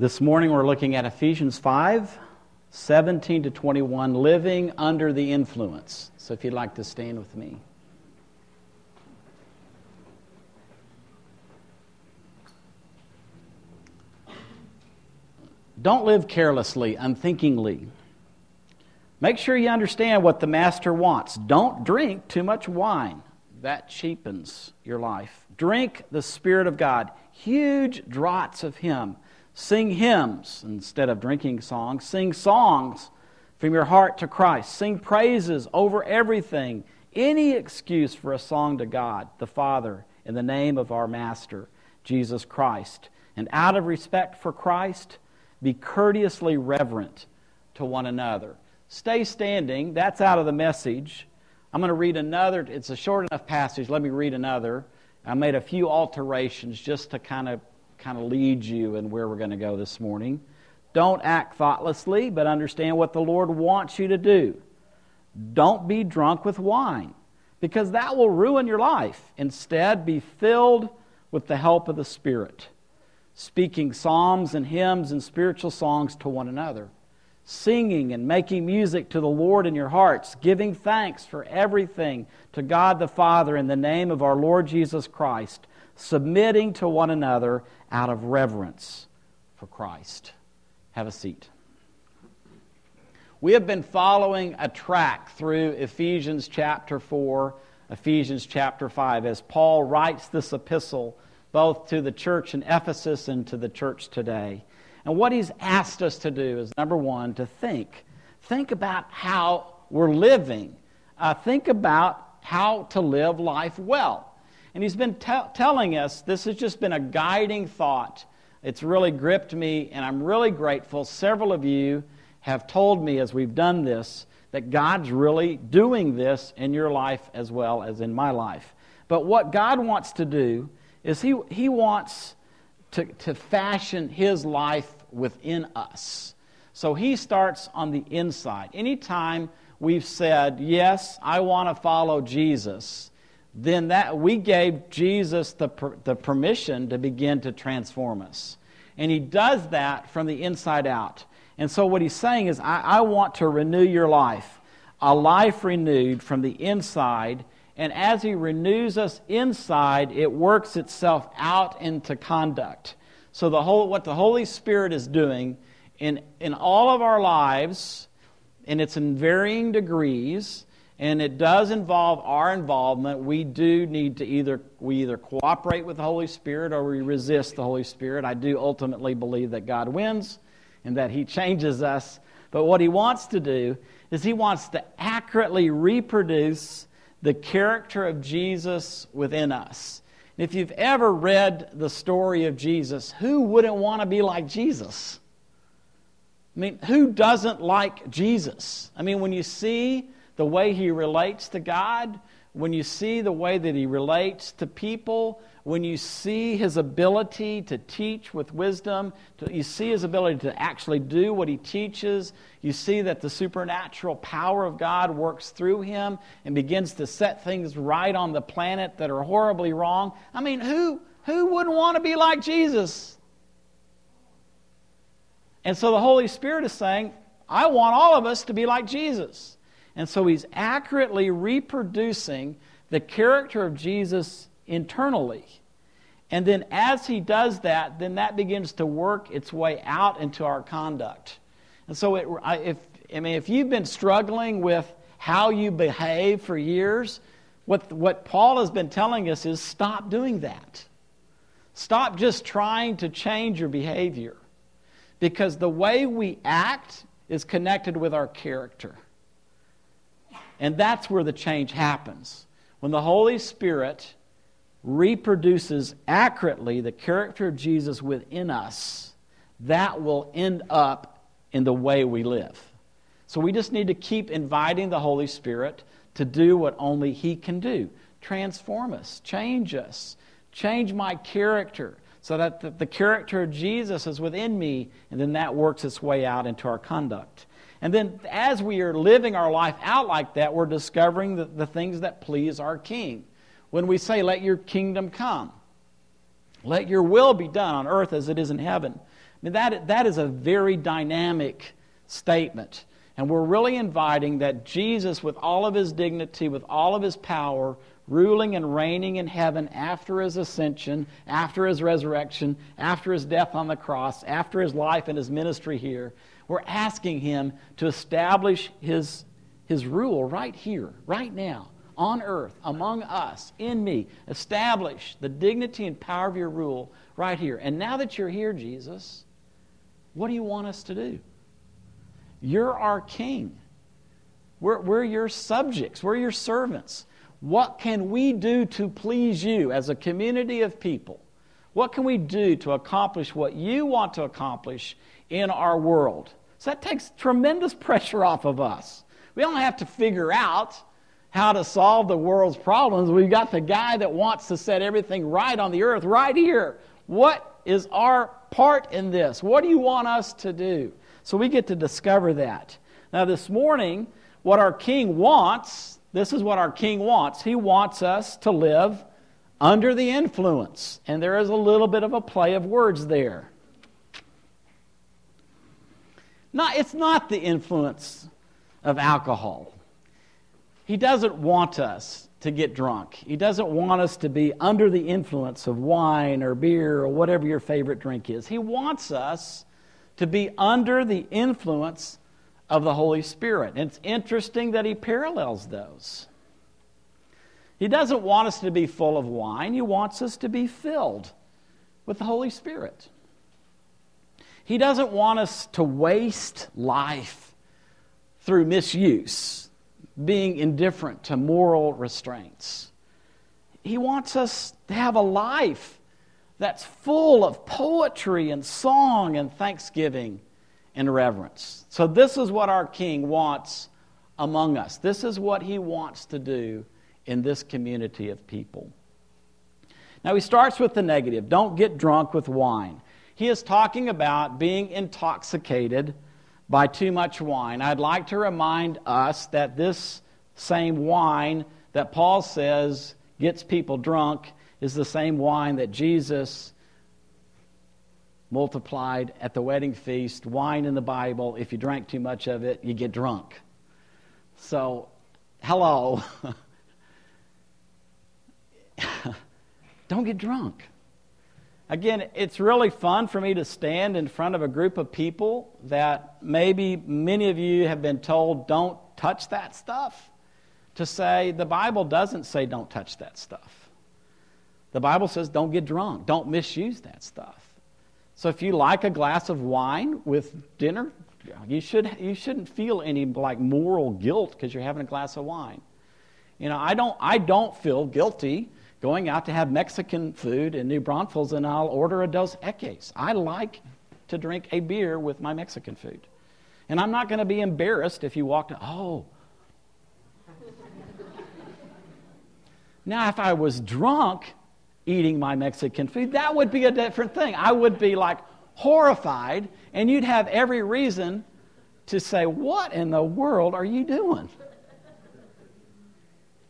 This morning we're looking at Ephesians 5 17 to 21, living under the influence. So if you'd like to stand with me. Don't live carelessly, unthinkingly. Make sure you understand what the master wants. Don't drink too much wine. That cheapens your life. Drink the Spirit of God, huge draughts of Him Sing hymns instead of drinking songs. Sing songs from your heart to Christ. Sing praises over everything. Any excuse for a song to God, the Father, in the name of our Master, Jesus Christ. And out of respect for Christ, be courteously reverent to one another. Stay standing. That's out of the message. I'm going to read another. It's a short enough passage. Let me read another. I made a few alterations just to kind of kind of lead you in where we're going to go this morning. Don't act thoughtlessly, but understand what the Lord wants you to do. Don't be drunk with wine, because that will ruin your life. Instead, be filled with the help of the Spirit, speaking psalms and hymns and spiritual songs to one another, singing and making music to the Lord in your hearts, giving thanks for everything to God the Father in the name of our Lord Jesus Christ submitting to one another out of reverence for Christ. Have a seat. We have been following a track through Ephesians chapter 4, Ephesians chapter 5, as Paul writes this epistle both to the church in Ephesus and to the church today. And what he's asked us to do is number one, to think. Think about how we're living. Uh, think about how to live life well. And he's been t- telling us this has just been a guiding thought. It's really gripped me, and I'm really grateful. Several of you have told me as we've done this that God's really doing this in your life as well as in my life. But what God wants to do is He, he wants to, to fashion His life within us. So He starts on the inside. Anytime we've said, Yes, I want to follow Jesus then that we gave Jesus the, the permission to begin to transform us. And he does that from the inside out. And so what he's saying is, I, I want to renew your life, a life renewed from the inside. And as he renews us inside, it works itself out into conduct. So the whole, what the Holy Spirit is doing in, in all of our lives, and it's in varying degrees, and it does involve our involvement. We do need to either we either cooperate with the Holy Spirit or we resist the Holy Spirit. I do ultimately believe that God wins and that He changes us. But what He wants to do is He wants to accurately reproduce the character of Jesus within us. If you've ever read the story of Jesus, who wouldn't want to be like Jesus? I mean, who doesn't like Jesus? I mean, when you see the way he relates to God, when you see the way that he relates to people, when you see his ability to teach with wisdom, to, you see his ability to actually do what he teaches, you see that the supernatural power of God works through him and begins to set things right on the planet that are horribly wrong. I mean, who, who wouldn't want to be like Jesus? And so the Holy Spirit is saying, I want all of us to be like Jesus. And so he's accurately reproducing the character of Jesus internally. And then as he does that, then that begins to work its way out into our conduct. And so it, if, I mean, if you've been struggling with how you behave for years, what, what Paul has been telling us is stop doing that. Stop just trying to change your behavior. Because the way we act is connected with our character. And that's where the change happens. When the Holy Spirit reproduces accurately the character of Jesus within us, that will end up in the way we live. So we just need to keep inviting the Holy Spirit to do what only He can do transform us, change us, change my character so that the, character of Jesus is within me, and then that works its way out into our conduct. And then as we are living our life out like that, we're discovering the, the things that please our King. When we say, Let your kingdom come, Let your will be done on earth as it is in heaven. I mean, that, that is a very dynamic statement. And we're really inviting that Jesus, with all of his dignity, with all of his power, ruling and reigning in heaven after his ascension, after his resurrection, after his death on the cross, after his life and his ministry here, we're asking him to establish his, his rule right here, right now, on earth, among us, in me. Establish the dignity and power of your rule right here. And now that you're here, Jesus, what do you want us to do? You're our king. We're, we're your subjects, we're your servants. What can we do to please you as a community of people? What can we do to accomplish what you want to accomplish in our world? So that takes tremendous pressure off of us. We don't have to figure out how to solve the world's problems. We've got the guy that wants to set everything right on the earth right here. What is our part in this? What do you want us to do? So we get to discover that. Now, this morning, what our king wants, this is what our king wants. He wants us to live under the influence. And there is a little bit of a play of words there. Not, it's not the influence of alcohol. He doesn't want us to get drunk. He doesn't want us to be under the influence of wine or beer or whatever your favorite drink is. He wants us to be under the influence of the Holy Spirit. And it's interesting that he parallels those. He doesn't want us to be full of wine, he wants us to be filled with the Holy Spirit. He doesn't want us to waste life through misuse, being indifferent to moral restraints. He wants us to have a life that's full of poetry and song and thanksgiving and reverence. So, this is what our King wants among us. This is what he wants to do in this community of people. Now, he starts with the negative don't get drunk with wine. He is talking about being intoxicated by too much wine. I'd like to remind us that this same wine that Paul says gets people drunk is the same wine that Jesus multiplied at the wedding feast. Wine in the Bible, if you drank too much of it, you get drunk. So, hello. Don't get drunk. Again, it's really fun for me to stand in front of a group of people that maybe many of you have been told don't touch that stuff. To say the Bible doesn't say don't touch that stuff. The Bible says don't get drunk, don't misuse that stuff. So if you like a glass of wine with dinner, you, should, you shouldn't feel any like moral guilt because you're having a glass of wine. You know, I don't, I don't feel guilty going out to have Mexican food in New Braunfels and I'll order a Dos Equis. I like to drink a beer with my Mexican food. And I'm not going to be embarrassed if you walk to, oh. now, if I was drunk, eating my Mexican food, that would be a different thing. I would be like horrified, and you'd have every reason to say, What in the world are you doing?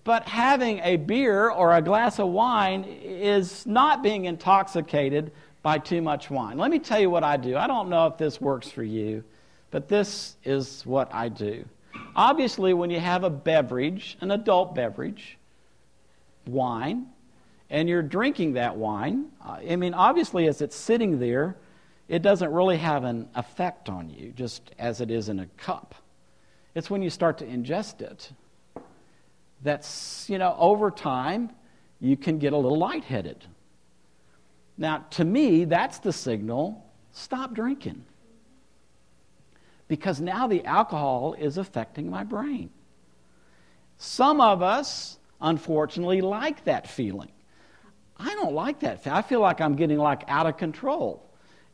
But having a beer or a glass of wine is not being intoxicated by too much wine. Let me tell you what I do. I don't know if this works for you, but this is what I do. Obviously, when you have a beverage, an adult beverage, wine, and you're drinking that wine, I mean, obviously, as it's sitting there, it doesn't really have an effect on you, just as it is in a cup. It's when you start to ingest it that's, you know, over time, you can get a little lightheaded. Now, to me, that's the signal stop drinking. Because now the alcohol is affecting my brain. Some of us, unfortunately, like that feeling. I don't like that. I feel like I'm getting like out of control.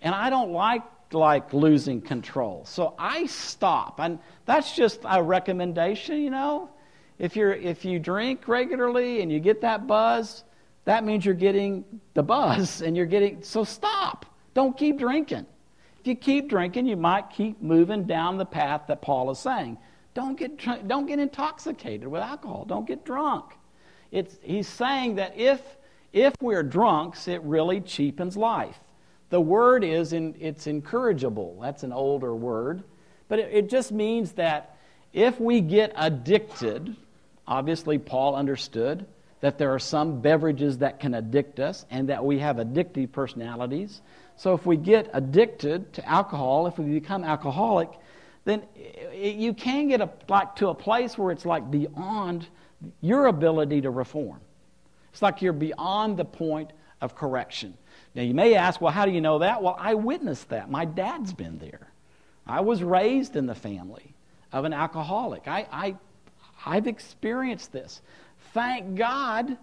And I don't like like losing control. So I stop. And that's just a recommendation, you know. If you're if you drink regularly and you get that buzz, that means you're getting the buzz and you're getting so stop. Don't keep drinking. If you keep drinking, you might keep moving down the path that Paul is saying. Don't get don't get intoxicated with alcohol. Don't get drunk. It's, he's saying that if if we're drunks, it really cheapens life. The word is in, it's incorrigible. That's an older word. But it, it just means that if we get addicted, obviously Paul understood that there are some beverages that can addict us and that we have addictive personalities. So if we get addicted to alcohol, if we become alcoholic, then you can get a, like to a place where it's like beyond your ability to reform. It's like you're beyond the point of correction. Now, you may ask, well, how do you know that? Well, I witnessed that. My dad's been there. I was raised in the family of an alcoholic. I, I, I've experienced this. Thank God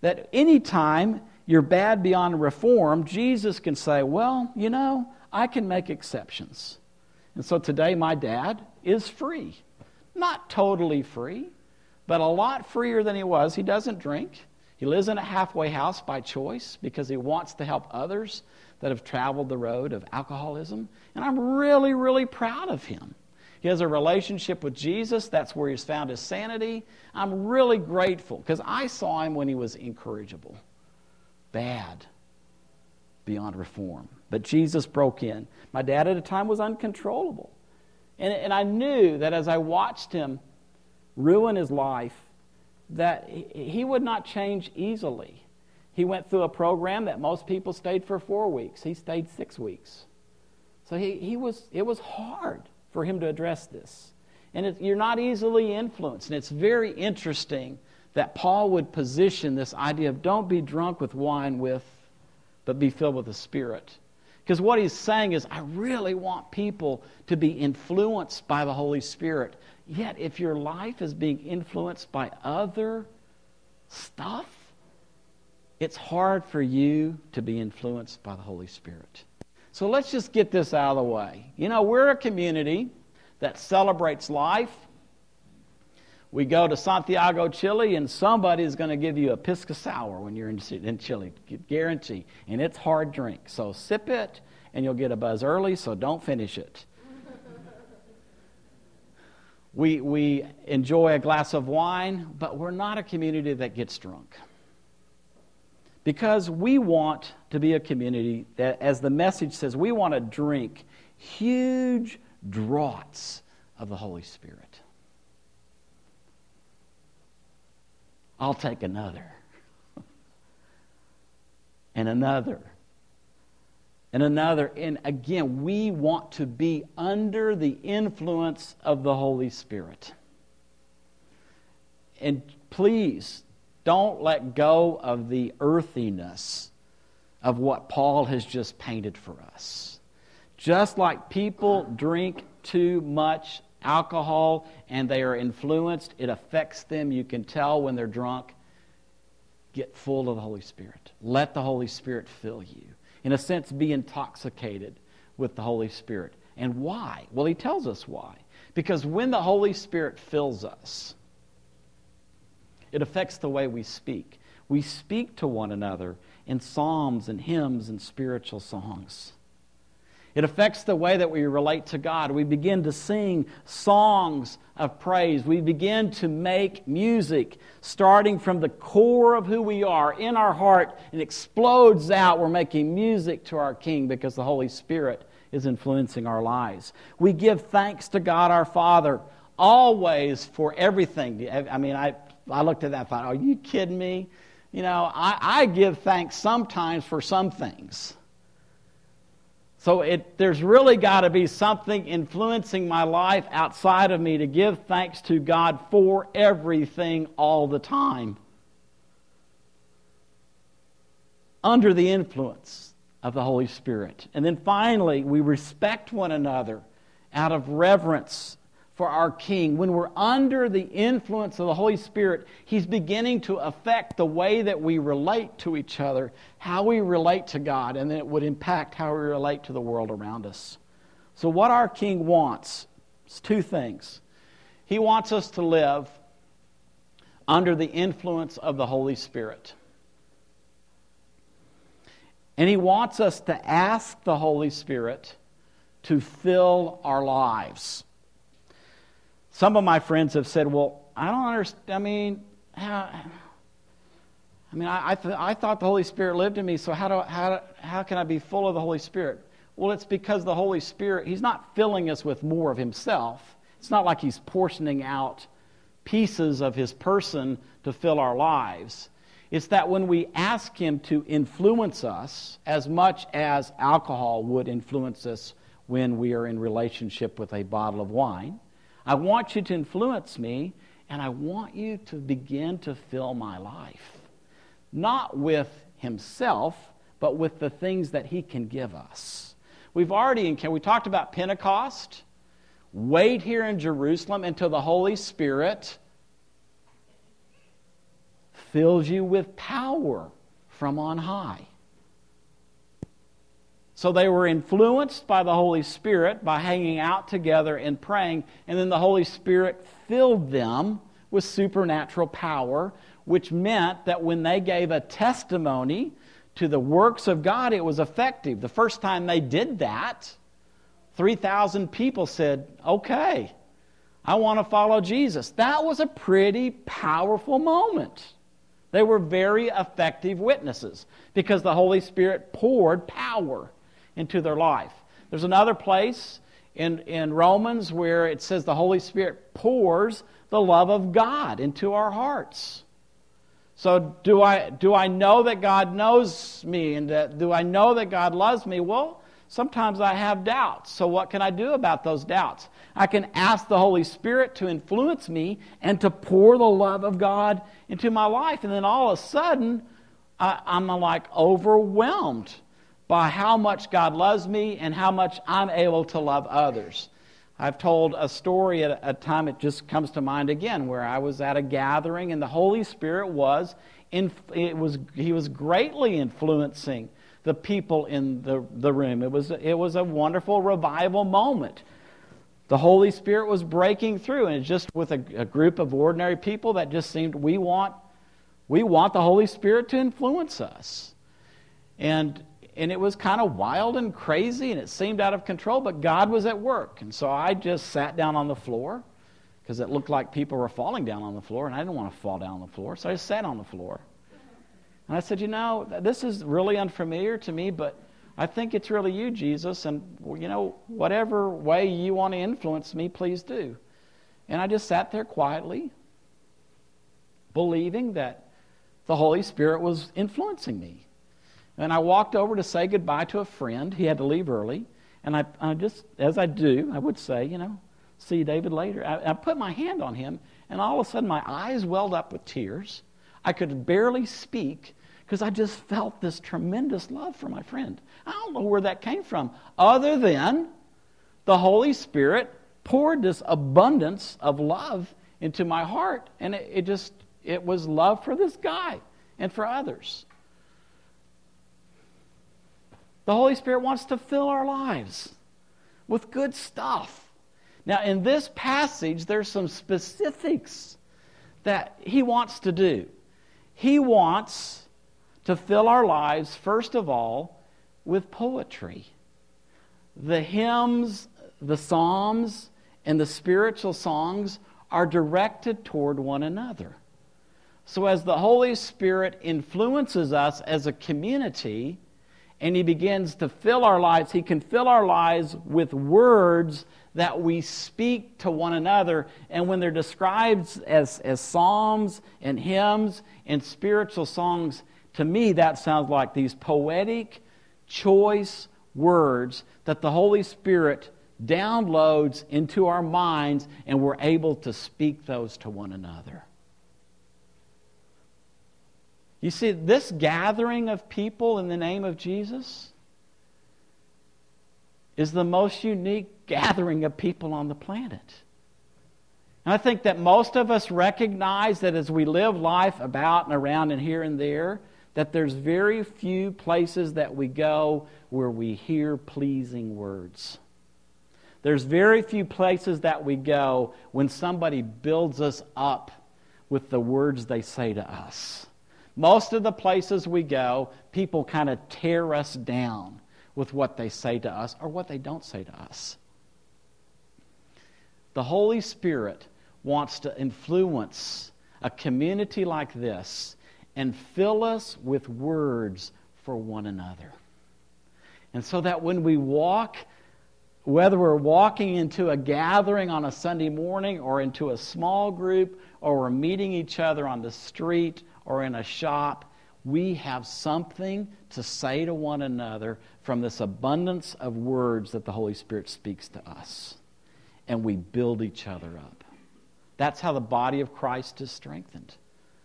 that anytime you're bad beyond reform, Jesus can say, well, you know, I can make exceptions. And so today, my dad is free. Not totally free, but a lot freer than he was. He doesn't drink. He lives in a halfway house by choice because he wants to help others that have traveled the road of alcoholism. And I'm really, really proud of him. He has a relationship with Jesus. That's where he's found his sanity. I'm really grateful because I saw him when he was incorrigible, bad, beyond reform. But Jesus broke in. My dad at the time was uncontrollable. And, and I knew that as I watched him ruin his life, that he would not change easily. He went through a program that most people stayed for four weeks. He stayed six weeks. So he, he was, it was hard for him to address this. And it, you're not easily influenced. And it's very interesting that Paul would position this idea of don't be drunk with wine with, but be filled with the Spirit. Because what he's saying is, I really want people to be influenced by the Holy Spirit. Yet, if your life is being influenced by other stuff, it's hard for you to be influenced by the Holy Spirit. So let's just get this out of the way. You know, we're a community that celebrates life. We go to Santiago, Chile, and somebody is going to give you a pisco sour when you're in, Chile, guarantee. And it's hard drink. So sip it, and you'll get a buzz early, so don't finish it we, we enjoy a glass of wine, but we're not a community that gets drunk. Because we want to be a community that, as the message says, we want to drink huge draughts of the Holy Spirit. I'll take another. and another and another. And again, we want to be under the influence of the Holy Spirit. And please don't let go of the earthiness of what Paul has just painted for us. Just like people drink too much alcohol and they are influenced, it affects them. You can tell when they're drunk. Get full of the Holy Spirit. Let the Holy Spirit fill you in a sense, be intoxicated with the Holy Spirit. And why? Well, he tells us why. Because when the Holy Spirit fills us, it affects the way we speak. We speak to one another in psalms and hymns and spiritual songs. It affects the way that we relate to God. We begin to sing songs of praise. We begin to make music starting from the core of who we are in our heart and explodes out. We're making music to our King because the Holy Spirit is influencing our lives. We give thanks to God our Father always for everything. I mean, I, I looked at that thought, are you kidding me? You know, I, I give thanks sometimes for some things. So it, there's really got to be something influencing my life outside of me to give thanks to God for everything all the time. Under the influence of the Holy Spirit. And then finally, we respect one another out of reverence for our King. When we're under the influence of the Holy Spirit, He's beginning to affect the way that we relate to each other, how we relate to God, and then it would impact how we relate to the world around us. So, what our King wants is two things. He wants us to live under the influence of the Holy Spirit. And He wants us to ask the Holy Spirit to fill our lives. Some of my friends have said, Well, I don't understand. I mean, how, I mean, I, th- I thought the Holy Spirit lived in me, so how, do, how, how can I be full of the Holy Spirit? Well, it's because the Holy Spirit, He's not filling us with more of Himself. It's not like He's portioning out pieces of His person to fill our lives. It's that when we ask Him to influence us as much as alcohol would influence us when we are in relationship with a bottle of wine, I want you to influence me, and I want you to begin to fill my life. Not with Himself, but with the things that He can give us. We've already, we talked about Pentecost. Wait here in Jerusalem until the Holy Spirit fills you with power from on high. So they were influenced by the Holy Spirit by hanging out together and praying, and then the Holy Spirit filled them with supernatural power, which meant that when they gave a testimony to the works of God, it was effective. The first time they did that, 3,000 people said, Okay, I want to follow Jesus. That was a pretty powerful moment. They were very effective witnesses because the Holy Spirit poured power into their life. There's another place in, in Romans where it says the Holy Spirit pours the love of God into our hearts. So, do I, do I know that God knows me and that, do I know that God loves me? Well, sometimes I have doubts. So, what can I do about those doubts? I can ask the Holy Spirit to influence me and to pour the love of God into my life. And then all of a sudden, I, I'm like overwhelmed by how much God loves me and how much I'm able to love others. I've told a story at a time, it just comes to mind again, where I was at a gathering and the Holy Spirit was, in, it was he was greatly influencing the people in the, the room. It was, it was a wonderful revival moment. The Holy Spirit was breaking through, and it's just with a, a group of ordinary people that just seemed we want, we want the Holy Spirit to influence us. And and it was kind of wild and crazy and it seemed out of control, but God was at work. And so I just sat down on the floor because it looked like people were falling down on the floor, and I didn't want to fall down on the floor, so I just sat on the floor. And I said, You know, this is really unfamiliar to me, but I think it's really you, Jesus, and, you know, whatever way you want to influence me, please do. And I just sat there quietly, believing that the Holy Spirit was influencing me. And I walked over to say goodbye to a friend. He had to leave early. And I, I just, as I do, I would say, you know, see David later. I, I put my hand on him, and all of a sudden my eyes welled up with tears. I could barely speak because I just felt this tremendous love for my friend. I don't know where that came from, other than the Holy Spirit poured this abundance of love into my heart, and it, it just it was love for this guy and for others. The Holy Spirit wants to fill our lives with good stuff. Now, in this passage, there's some specifics that He wants to do. He wants to fill our lives, first of all, with poetry. The hymns, the psalms, and the spiritual songs are directed toward one another. So, as the Holy Spirit influences us as a community, and He begins to fill our lives. He can fill our lives with words that we speak to one another. And when they're described as, as psalms and hymns and spiritual songs, to me that sounds like these poetic, choice words that the Holy Spirit downloads into our minds, and we're able to speak those to one another. You see, this gathering of people in the name of Jesus is the most unique gathering of people on the planet. And I think that most of us recognize that as we live life about and around and here and there, that there's very few places that we go where we hear pleasing words. There's very few places that we go when somebody builds us up with the words they say to us. Most of the places we go, people kind of tear us down with what they say to us or what they don't say to us. The Holy Spirit wants to influence a community like this and fill us with words for one another. And so that when we walk, whether we're walking into a gathering on a Sunday morning or into a small group or we're meeting each other on the street or in a shop, we have something to say to one another from this abundance of words that the Holy Spirit speaks to us. And we build each other up. That's how the body of Christ is strengthened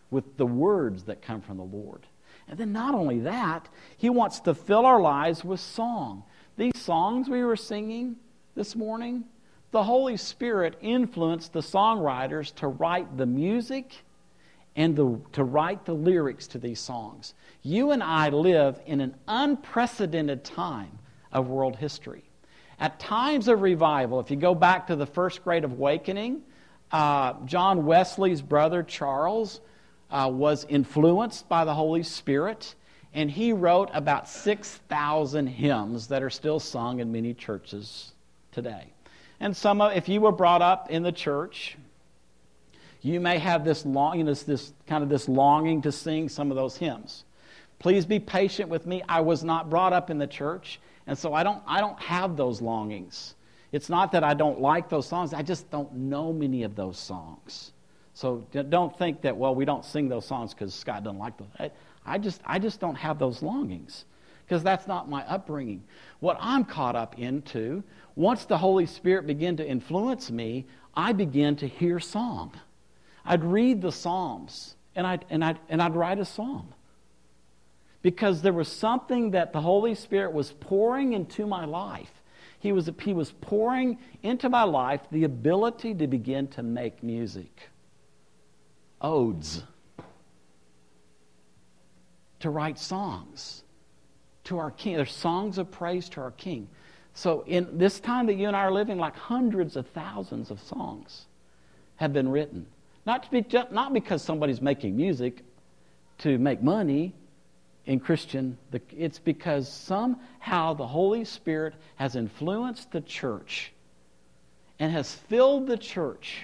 with the words that come from the Lord. And then, not only that, He wants to fill our lives with song. These songs we were singing this morning, the Holy Spirit influenced the songwriters to write the music and the, to write the lyrics to these songs. You and I live in an unprecedented time of world history. At times of revival, if you go back to the first great awakening, uh, John Wesley's brother Charles uh, was influenced by the Holy Spirit, and he wrote about 6,000 hymns that are still sung in many churches today. And some, of, if you were brought up in the church, you may have this longing, this, this kind of this longing to sing some of those hymns. Please be patient with me. I was not brought up in the church, and so I don't, I don't have those longings. It's not that I don't like those songs, I just don't know many of those songs. So don't think that, well, we don't sing those songs because Scott doesn't like them. I, I, just, I just don't have those longings because that's not my upbringing. What I'm caught up into, once the Holy Spirit began to influence me, I began to hear song. I'd read the Psalms and I'd, and I'd, and I'd write a psalm because there was something that the Holy Spirit was pouring into my life. He was, he was pouring into my life the ability to begin to make music odes, to write songs to our King. There's songs of praise to our King. So, in this time that you and I are living, like hundreds of thousands of songs have been written. Not, to be, not because somebody's making music to make money in Christian, it's because somehow the Holy Spirit has influenced the church and has filled the church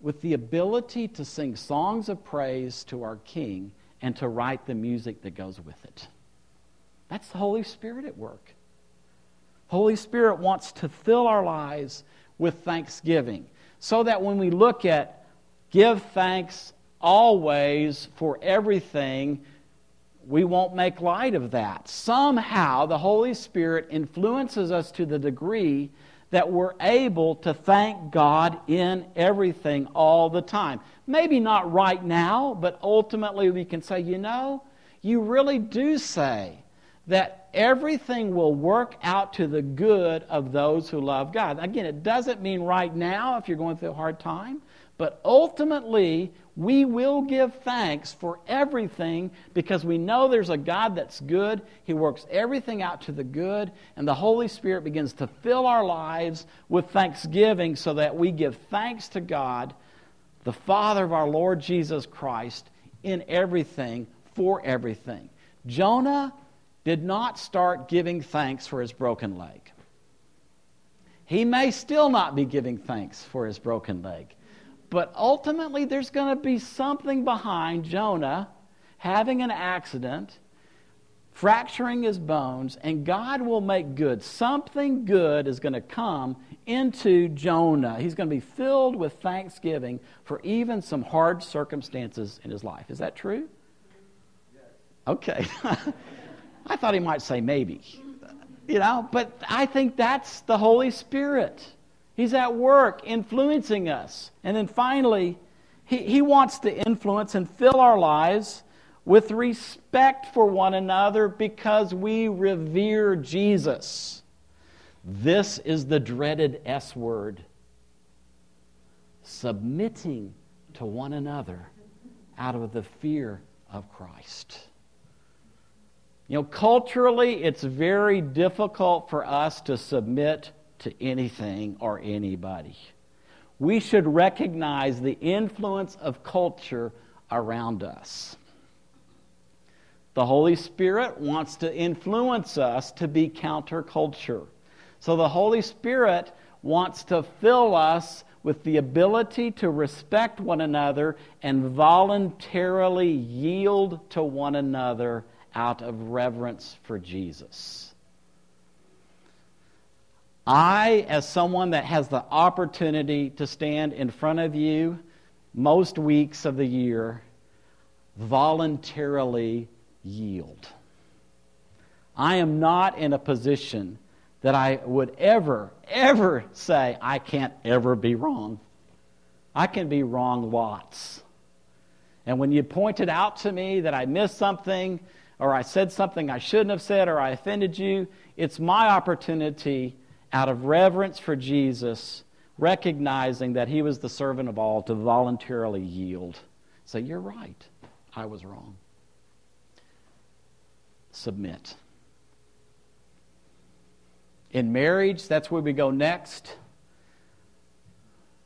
with the ability to sing songs of praise to our King and to write the music that goes with it. That's the Holy Spirit at work. Holy Spirit wants to fill our lives with thanksgiving so that when we look at give thanks always for everything, we won't make light of that. Somehow the Holy Spirit influences us to the degree that we're able to thank God in everything all the time. Maybe not right now, but ultimately we can say, you know, you really do say that everything will work out to the good of those who love God. Again, it doesn't mean right now if you're going through a hard time, but ultimately we will give thanks for everything because we know there's a God that's good. He works everything out to the good, and the Holy Spirit begins to fill our lives with thanksgiving so that we give thanks to God, the Father of our Lord Jesus Christ, in everything, for everything. Jonah did not start giving thanks for his broken leg. He may still not be giving thanks for his broken leg. But ultimately, there's going to be something behind Jonah having an accident, fracturing his bones, and God will make good. Something good is going to come into Jonah. He's going to be filled with thanksgiving for even some hard circumstances in his life. Is that true? Yes. Okay. I thought he might say maybe. You know, but I think that's the Holy Spirit. He's at work influencing us. And then finally, he, he wants to influence and fill our lives with respect for one another because we revere Jesus. This is the dreaded S word submitting to one another out of the fear of Christ. You know, culturally, it's very difficult for us to submit to anything or anybody. We should recognize the influence of culture around us. The Holy Spirit wants to influence us to be counterculture. So the Holy Spirit wants to fill us with the ability to respect one another and voluntarily yield to one another out of reverence for Jesus. I, as someone that has the opportunity to stand in front of you most weeks of the year, voluntarily yield. I am not in a position that I would ever, ever say, I can't ever be wrong. I can be wrong lots. And when you pointed out to me that I missed something, or I said something I shouldn't have said, or I offended you, it's my opportunity, out of reverence for Jesus, recognizing that he was the servant of all, to voluntarily yield. Say, You're right. I was wrong. Submit. In marriage, that's where we go next.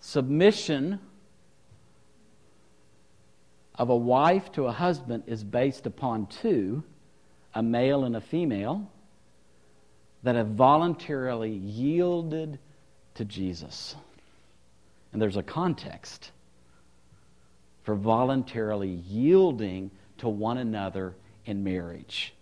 Submission of a wife to a husband is based upon two, a male and a female, that have voluntarily yielded to Jesus. And there's a context for voluntarily yielding to one another in marriage.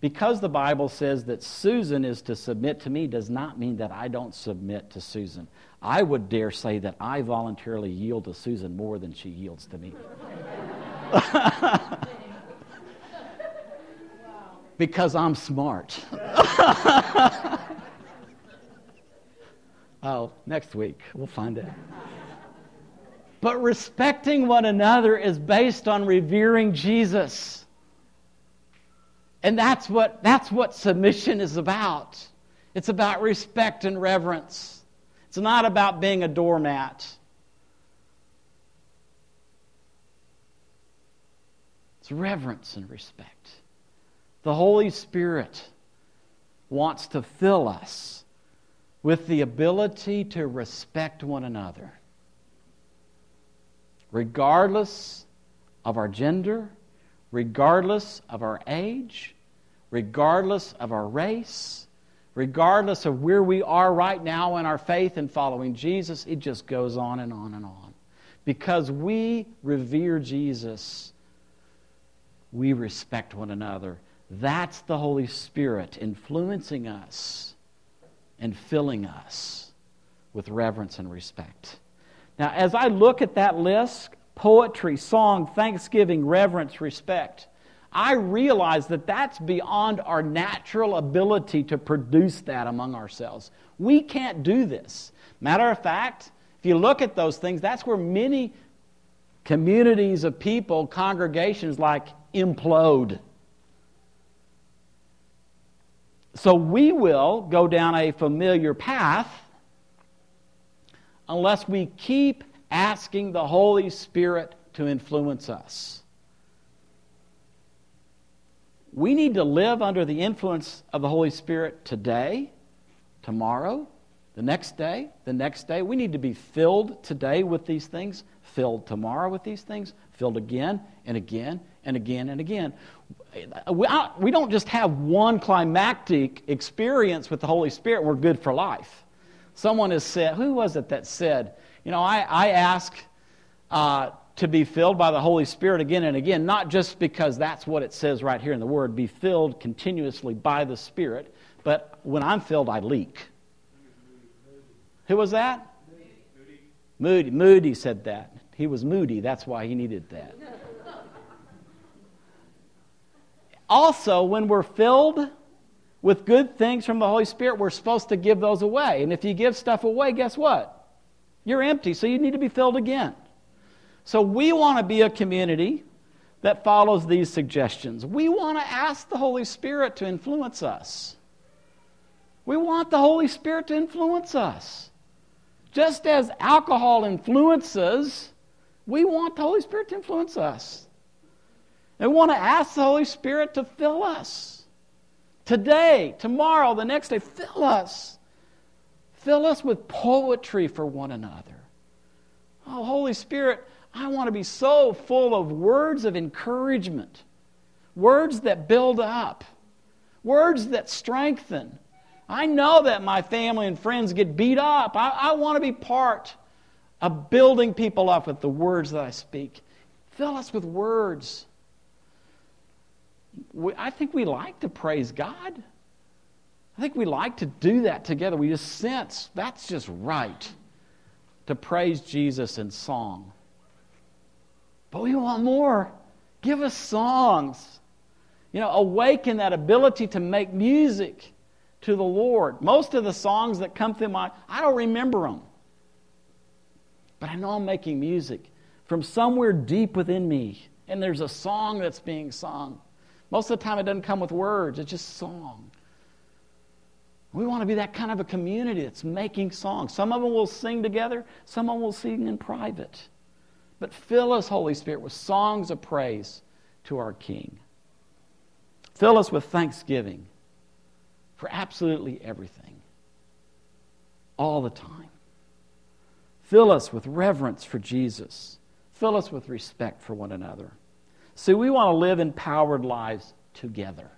Because the Bible says that Susan is to submit to me does not mean that I don't submit to Susan. I would dare say that I voluntarily yield to Susan more than she yields to me. because I'm smart. oh, next week, we'll find out. But respecting one another is based on revering Jesus. And that's what, that's what submission is about. It's about respect and reverence. It's not about being a doormat. It's reverence and respect. The Holy Spirit wants to fill us with the ability to respect one another, regardless of our gender, regardless of our age, regardless of our race, regardless of where we are right now in our faith and following Jesus, it just goes on and on and on. Because we revere Jesus, we respect one another. That's the Holy Spirit influencing us and filling us with reverence and respect. Now, as I look at that list poetry, song, thanksgiving, reverence, respect I realize that that's beyond our natural ability to produce that among ourselves. We can't do this. Matter of fact, if you look at those things, that's where many communities of people, congregations like implode. So we will go down a familiar path unless we keep asking the Holy Spirit to influence us. We need to live under the influence of the Holy Spirit today, tomorrow, the next day, the next day. We need to be filled today with these things, filled tomorrow with these things, filled again and again and again and again. We don't just have one climactic experience with the Holy Spirit, we're good for life. Someone has said, who was it that said, you know, I, I ask uh, to be filled by the Holy Spirit again and again, not just because that's what it says right here in the Word, be filled continuously by the Spirit, but when I'm filled, I leak. Who was that? Moody. Moody. Moody said that. He was moody, that's why he needed that. Also, when we're filled with good things from the Holy Spirit, we're supposed to give those away. And if you give stuff away, guess what? You're empty, so you need to be filled again. So we want to be a community that follows these suggestions. We want to ask the Holy Spirit to influence us. We want the Holy Spirit to influence us. Just as alcohol influences, we want the Holy Spirit to influence us. We want to ask the Holy Spirit to fill us. Today, tomorrow, the next day, fill us. Fill us with poetry for one another. Oh, Holy Spirit, I want to be so full of words of encouragement, words that build up, words that strengthen. I know that my family and friends get beat up. I, I want to be part of building people up with the words that I speak. Fill us with words. We, I think we like to praise God. I think we like to do that together. We just sense that's just right to praise Jesus in song. But we want more. Give us songs. You know, awaken that ability to make music to the Lord. Most of the songs that come through my I don't remember them. But I know I'm making music from somewhere deep within me. And there's a song that's being sung. Most of the time it doesn't come with words, it's just song. We want to be that kind of a community that's making songs. Some of them will sing together, some of them will sing in private. But fill us, Holy Spirit, with songs of praise to our King. Fill us with thanksgiving for absolutely everything, all the time. Fill us with reverence for Jesus. Fill us with respect for one another. See, we want to live empowered lives together.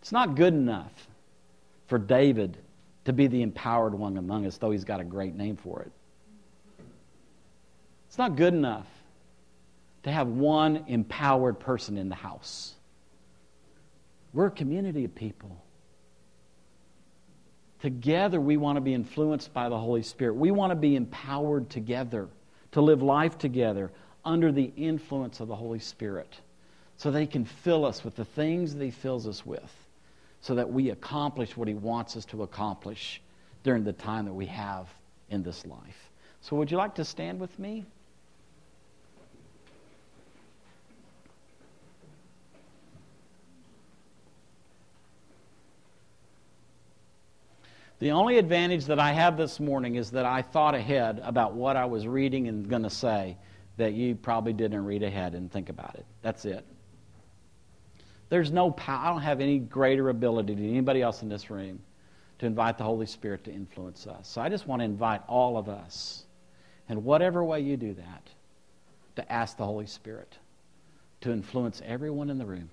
It's not good enough for David to be the empowered one among us, though he's got a great name for it. It's not good enough to have one empowered person in the house. We're a community of people. Together, we want to be influenced by the Holy Spirit. We want to be empowered together to live life together under the influence of the Holy Spirit so that He can fill us with the things that He fills us with so that we accomplish what He wants us to accomplish during the time that we have in this life. So, would you like to stand with me? The only advantage that I have this morning is that I thought ahead about what I was reading and going to say that you probably didn't read ahead and think about it. That's it. There's no power. I don't have any greater ability than anybody else in this room to invite the Holy Spirit to influence us. So I just want to invite all of us, in whatever way you do that, to ask the Holy Spirit to influence everyone in the room.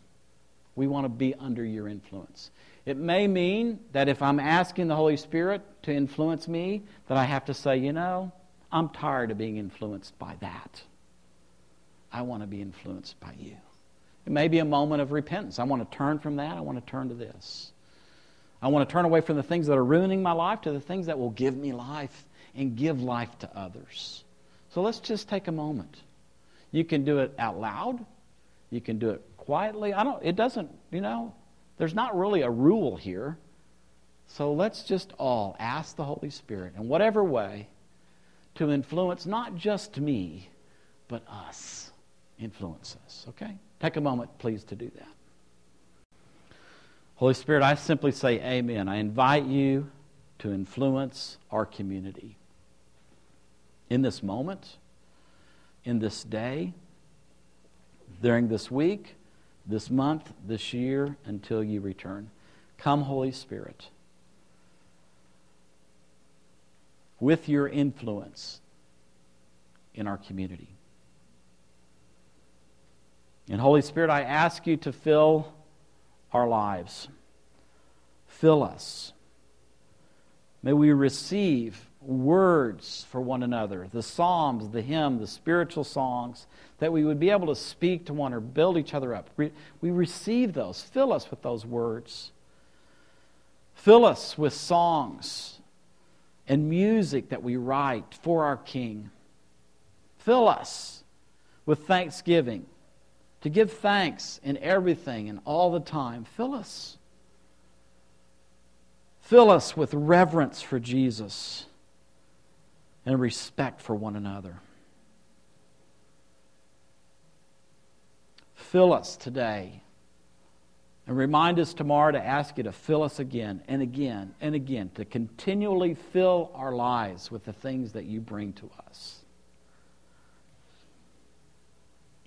We want to be under your influence. It may mean that if I'm asking the Holy Spirit to influence me, that I have to say, you know, I'm tired of being influenced by that. I want to be influenced by you. It may be a moment of repentance. I want to turn from that. I want to turn to this. I want to turn away from the things that are ruining my life to the things that will give me life and give life to others. So let's just take a moment. You can do it out loud. You can do it quietly. I don't it doesn't, you know, there's not really a rule here. So let's just all ask the Holy Spirit in whatever way to influence not just me, but us. Influence us, okay? Take a moment, please, to do that. Holy Spirit, I simply say amen. I invite you to influence our community. In this moment, in this day, during this week, this month, this year, until you return. Come, Holy Spirit, with your influence in our community. And Holy Spirit, I ask you to fill our lives. Fill us. May we receive words for one another the psalms, the hymn, the spiritual songs, that we would be able to speak to one or build each other up. We receive those. Fill us with those words. Fill us with songs and music that we write for our King. Fill us with thanksgiving to give thanks in everything and all the time. Fill us. Fill us with reverence for Jesus and respect for one another. Fill us today. And remind us tomorrow to ask you to fill us again and again and again, to continually fill our lives with the things that you bring to us.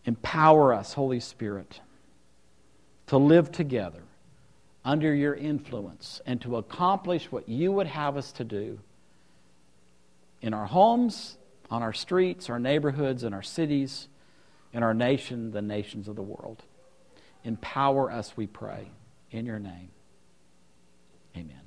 Empower us, Holy Spirit, to live together under your influence and to accomplish what you would have us to do in our homes, on our streets, our neighborhoods, in our cities, in our nation, the nations of the world. Empower us, we pray, in your name. Amen.